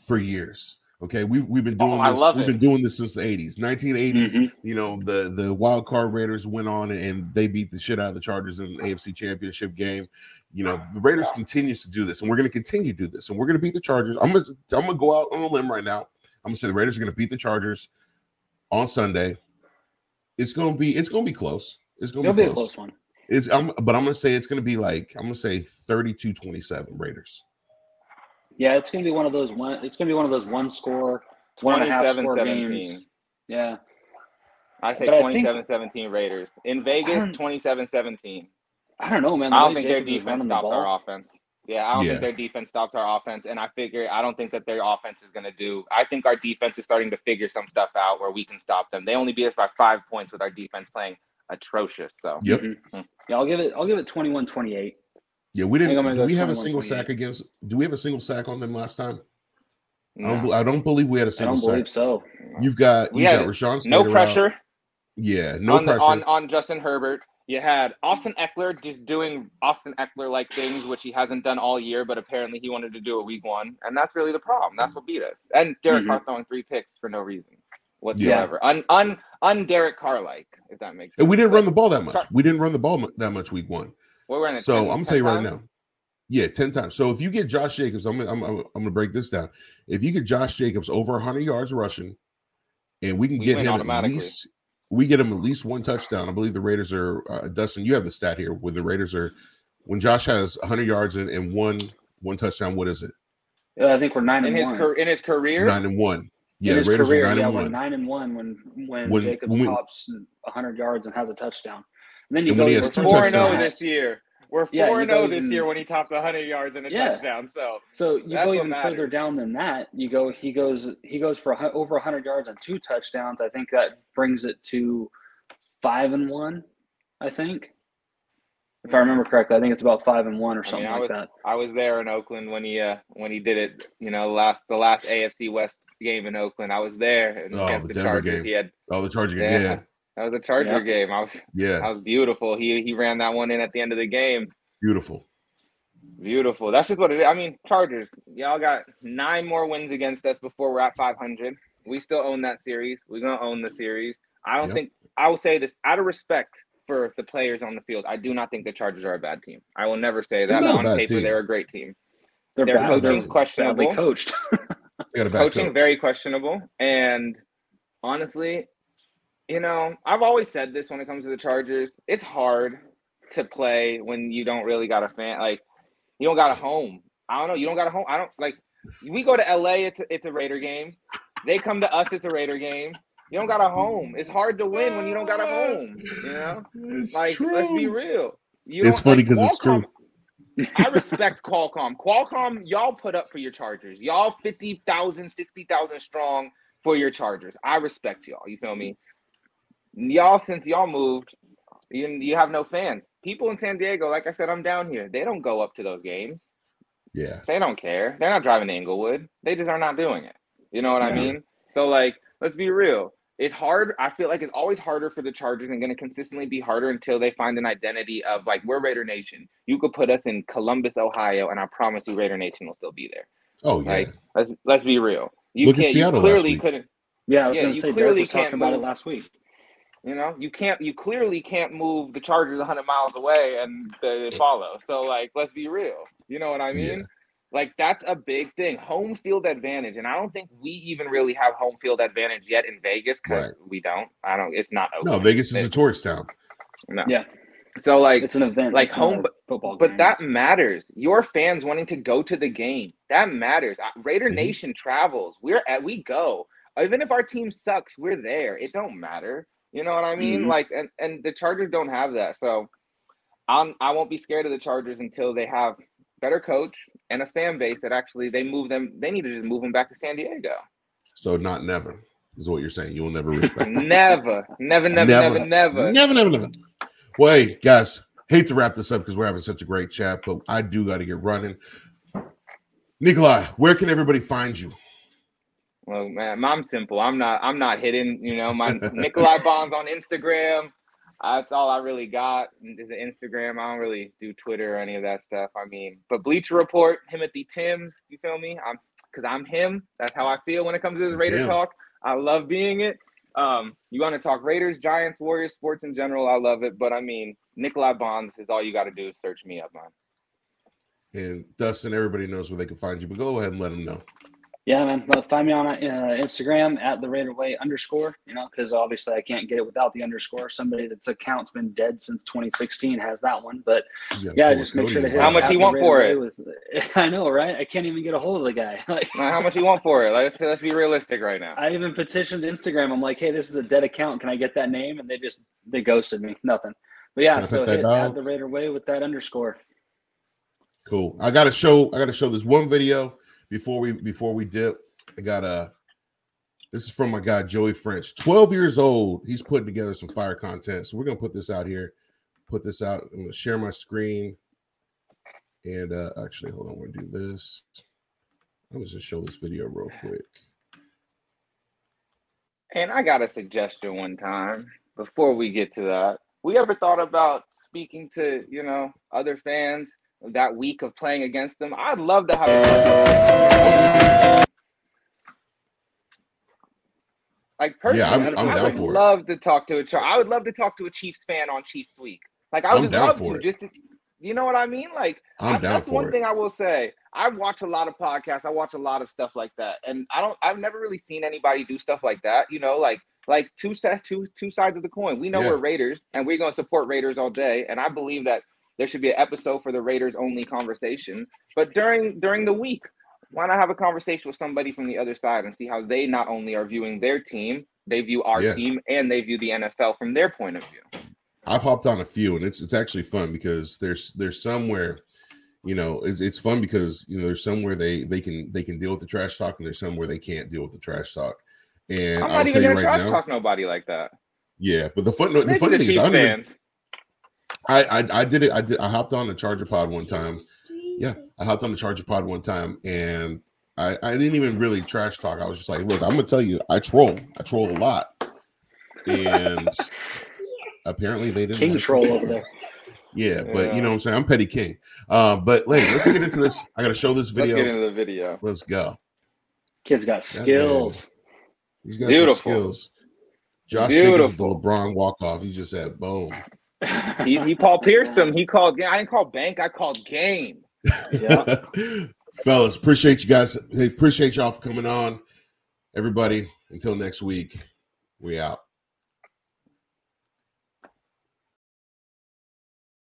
for years. Okay, we've we've been Oh, doing I this. we've it. been doing this since the eighties, nineteen eighty. Mhm. You know, the the wild card Raiders went on and they beat the shit out of the Chargers in the AFC Championship game. You know, the Raiders continues to do this, and we're going to continue to do this, and we're going to beat the Chargers. I'm gonna I'm gonna go out on a limb right now. I'm gonna say the Raiders are going to beat the Chargers on Sunday. It's gonna be it's gonna be close. It's gonna It'll be be a close. close one. It's I'm, but I'm gonna say it's gonna be like I'm gonna say 32-27 Raiders. Yeah, it's gonna be one of those one. It's gonna be one of those one score, one and a half score 17. games. Yeah, I say But 27 17 Raiders. In Vegas, don't- 27 17. I don't know, man. I don't way think their Jacobs is defense running the stops ball- our offense. Yeah, I don't Yeah. think their defense stops our offense. And I figure, I don't think that their offense is going to do. I think our defense is starting to figure some stuff out where we can stop them. They only beat us by five points with our defense playing atrocious. So, Yep. Mhm. Yeah, I'll give it. I'll give it 21-28. Yeah, we didn't. I'm Do we have a single sack against? Do we have a single sack on them last time? I, don't, I don't believe we had a single don't believe sack. so. You've got We you've got Rashawn no Slater out. pressure. Yeah, no on, pressure. on on Justin Herbert. You had Austin Ekeler just doing Austin Ekeler like things, which he hasn't done all year, but apparently he wanted to do it week one, and that's really the problem. That's what beat us. And Derek Mhm. Carr throwing three picks for no reason whatsoever. Un un un Derek Carr like, if that makes sense. and we didn't run the ball that much. Car- We didn't run the ball that much week one. We're running. So 10 I'm gonna tell you right times? now. Yeah, ten times. So if you get Josh Jacobs, I'm gonna, I'm, I'm, I'm gonna break this down. If you get Josh Jacobs over 100 yards rushing, and we can We get him at least, we get him at least one touchdown. I believe the Raiders are. Uh, Dustin, you have the stat here. When the Raiders are, when Josh has 100 yards and, and one one touchdown, what is it? Yeah, I think we're nine in and his one. car- in his career. Nine and one. Yeah, in his Raiders career, are nine yeah, and one. nine and one when when, When- Jacobs when we- tops 100 yards and has a touchdown. And then you And go when he has two first Four and zero this year. We're four you and zero this even- year when he tops 100 yards and a Yeah. touchdown. So So you go what even further down than that. You go. He goes. He goes for a over 100 yards and two touchdowns. I think that brings it to five and one. I think, if I remember correctly, I think it's about five and one or I mean, something I like was- that. I was there in Oakland when he uh when he did it. You know, last the last AFC West game in Oakland. I was there and Oh, the the, Denver Chargers. game. He had Oh, the Charger game. Yeah. Yeah, that was a Charger Yeah. game. I was yeah. that was beautiful. He he ran that one in at the end of the game. Beautiful. Beautiful. That's just what it is. I mean, Chargers, y'all got nine more wins against us before we're at 500. We still own that series. We're going to own the series. I don't Yep. think, I will say this out of respect for the players on the field, I do not think the Chargers are a bad team. I will never say that. On paper, team. they're a great team. Their Their bad, coaching's they're coaching's badly questionable. coached. Got a bad coaching coach. very questionable and honestly you know i've always said this when it comes to the chargers it's hard to play when you don't really got a fan like you don't got a home i don't know you don't got a home i don't like we go to la it's a, it's a raider game they come to us it's a raider game you don't got a home it's hard to win when you don't got a home you know It's like true. let's be real you It's don't- funny like, 'cause it's true. I respect Qualcomm. Qualcomm, y'all put up for your Chargers. Y'all 50,000, 60,000 strong for your Chargers. I respect y'all. You feel me? Y'all, since y'all moved, you, you have no fans. People in San Diego, like I said, I'm down here. They don't go up to those games. Yeah. They don't care. They're not driving to Inglewood. They just are not doing it. You know what I mean? So, like, let's be real. It's hard. I feel like it's always harder for the Chargers and going to consistently be harder until they find an identity of like we're Raider Nation. You could put us in Columbus, Ohio, and I promise you, Raider Nation will still be there. Oh yeah. Like, let's let's be real. You Look at can't. Seattle you last clearly week. couldn't. Yeah, I was Yeah, going to you say, Derek clearly was talking about it last week. You know, you can't. You clearly can't move the Chargers 100 miles away and they follow. So, like, let's be real. You know what I mean? Yeah. Like that's a big thing. Home field advantage, and I don't think we even really have home field advantage yet in Vegas because Right. we don't. I don't. It's not open. No, Vegas is It- a tourist town. no. Yeah. So like, It's an event. like it's home- a football but game. that matters. Your fans wanting to go to the game that matters. Uh, Raider Mhm. Nation travels. We're at. We go. Even if our team sucks, we're there. It don't matter. You know what I mean? Mhm. Like, and and the Chargers don't have that. So, I'm I won't be scared of the Chargers until they have better coach and a fan base that actually they move them. They need to just move them back to San Diego. So not never is what you're saying. You will never respect. never, never, Never. never, never. Never, never, never. Well, hey, guys, hate to wrap this up because we're having such a great chat, but I do got to get running. Nikolai, where can everybody find you? Well, man, I'm simple. I'm not. I'm not hidden. You know, my Nikolai Bonds on Instagram. That's all I really got is the Instagram. I don't really do Twitter or any of that stuff. I mean, but Bleacher Report, Timothy Timms. You feel me? I'm because I'm him. That's how I feel when it comes to this Raider talk. I love being it. Um, you want to talk Raiders, Giants, Warriors, sports in general? I love it. But I mean, Nikolai Bonds is all you got to do is search me up, man. And Dustin, everybody knows where they can find you, but go ahead and let them know. Yeah, man. Well, find me on uh, Instagram at the Raider Way underscore. You know, because obviously I can't get it without the underscore. Somebody that's account's been dead since 2016 has that one. But You yeah, just make sure to hit. How much at you want for it? With, I know, right? I can't even get a hold of the guy. Like, how much you want for it? Let's let's be realistic right now. I even petitioned Instagram. I'm like, hey, this is a dead account. Can I get that name? And they just they ghosted me. Nothing. But yeah, so pet that hit at the Raider Way with that underscore. Cool. I gotta show. I gotta show this one video before we before we dip. I got a. This is from my guy Joey French. Twelve years old. He's putting together some fire content. So we're gonna put this out here. Put this out. I'm gonna share my screen. And uh actually, hold on. We're gonna do this. I'm gonna just show this video real quick. And I got a suggestion one time before we get to that. We ever thought about speaking to, you know, other fans that week of playing against them? I'd love to have a like personally, Yeah, I'm- I'm I would for it. love to talk to a I would love to talk to a Chiefs fan on Chiefs week. Like I would I'm just love to it. just to, you know what I mean? Like I- that's one it. thing I will say. I watch a lot of podcasts. I watch a lot of stuff like that, and I don't. I've never really seen anybody do stuff like that. You know, like like two set two two sides of the coin. We know Yeah. we're Raiders, and we're going to support Raiders all day. And I believe that there should be an episode for the Raiders only conversation. But during during the week, why not have a conversation with somebody from the other side and see how they not only are viewing their team, they view our Yeah. team, and they view the NFL from their point of view. I've hopped on a few, and it's it's actually fun because there's there's somewhere, you know, it's, it's fun because you know there's somewhere they they can they can deal with the trash talk, and there's somewhere they can't deal with the trash talk. And I'm I'll not tell even you gonna right trash now, talk nobody like that. yeah. But the fun the funny the thing is, I, don't even. I I I did it. I did. I hopped on the Charger Pod one time. Yeah, I hopped on the Charger Pod one time, and I I didn't even really trash talk. I was just like, look, I'm gonna tell you, I troll. I troll a lot, and apparently they didn't. King like troll over there. Yeah, but Yeah. you know what I'm saying. I'm petty king. Uh, but hey, let's get into this. I got to show this Let's get video. into the video. Let's go. Kid's got skills. He's got Beautiful. some skills. Josh Jacobs the LeBron walk off. He just said boom. He, he Paul pierced him. He called. I didn't call bank. I called game. Yeah. Fellas, appreciate you guys. Hey, appreciate y'all for coming on. Everybody, until next week, we out.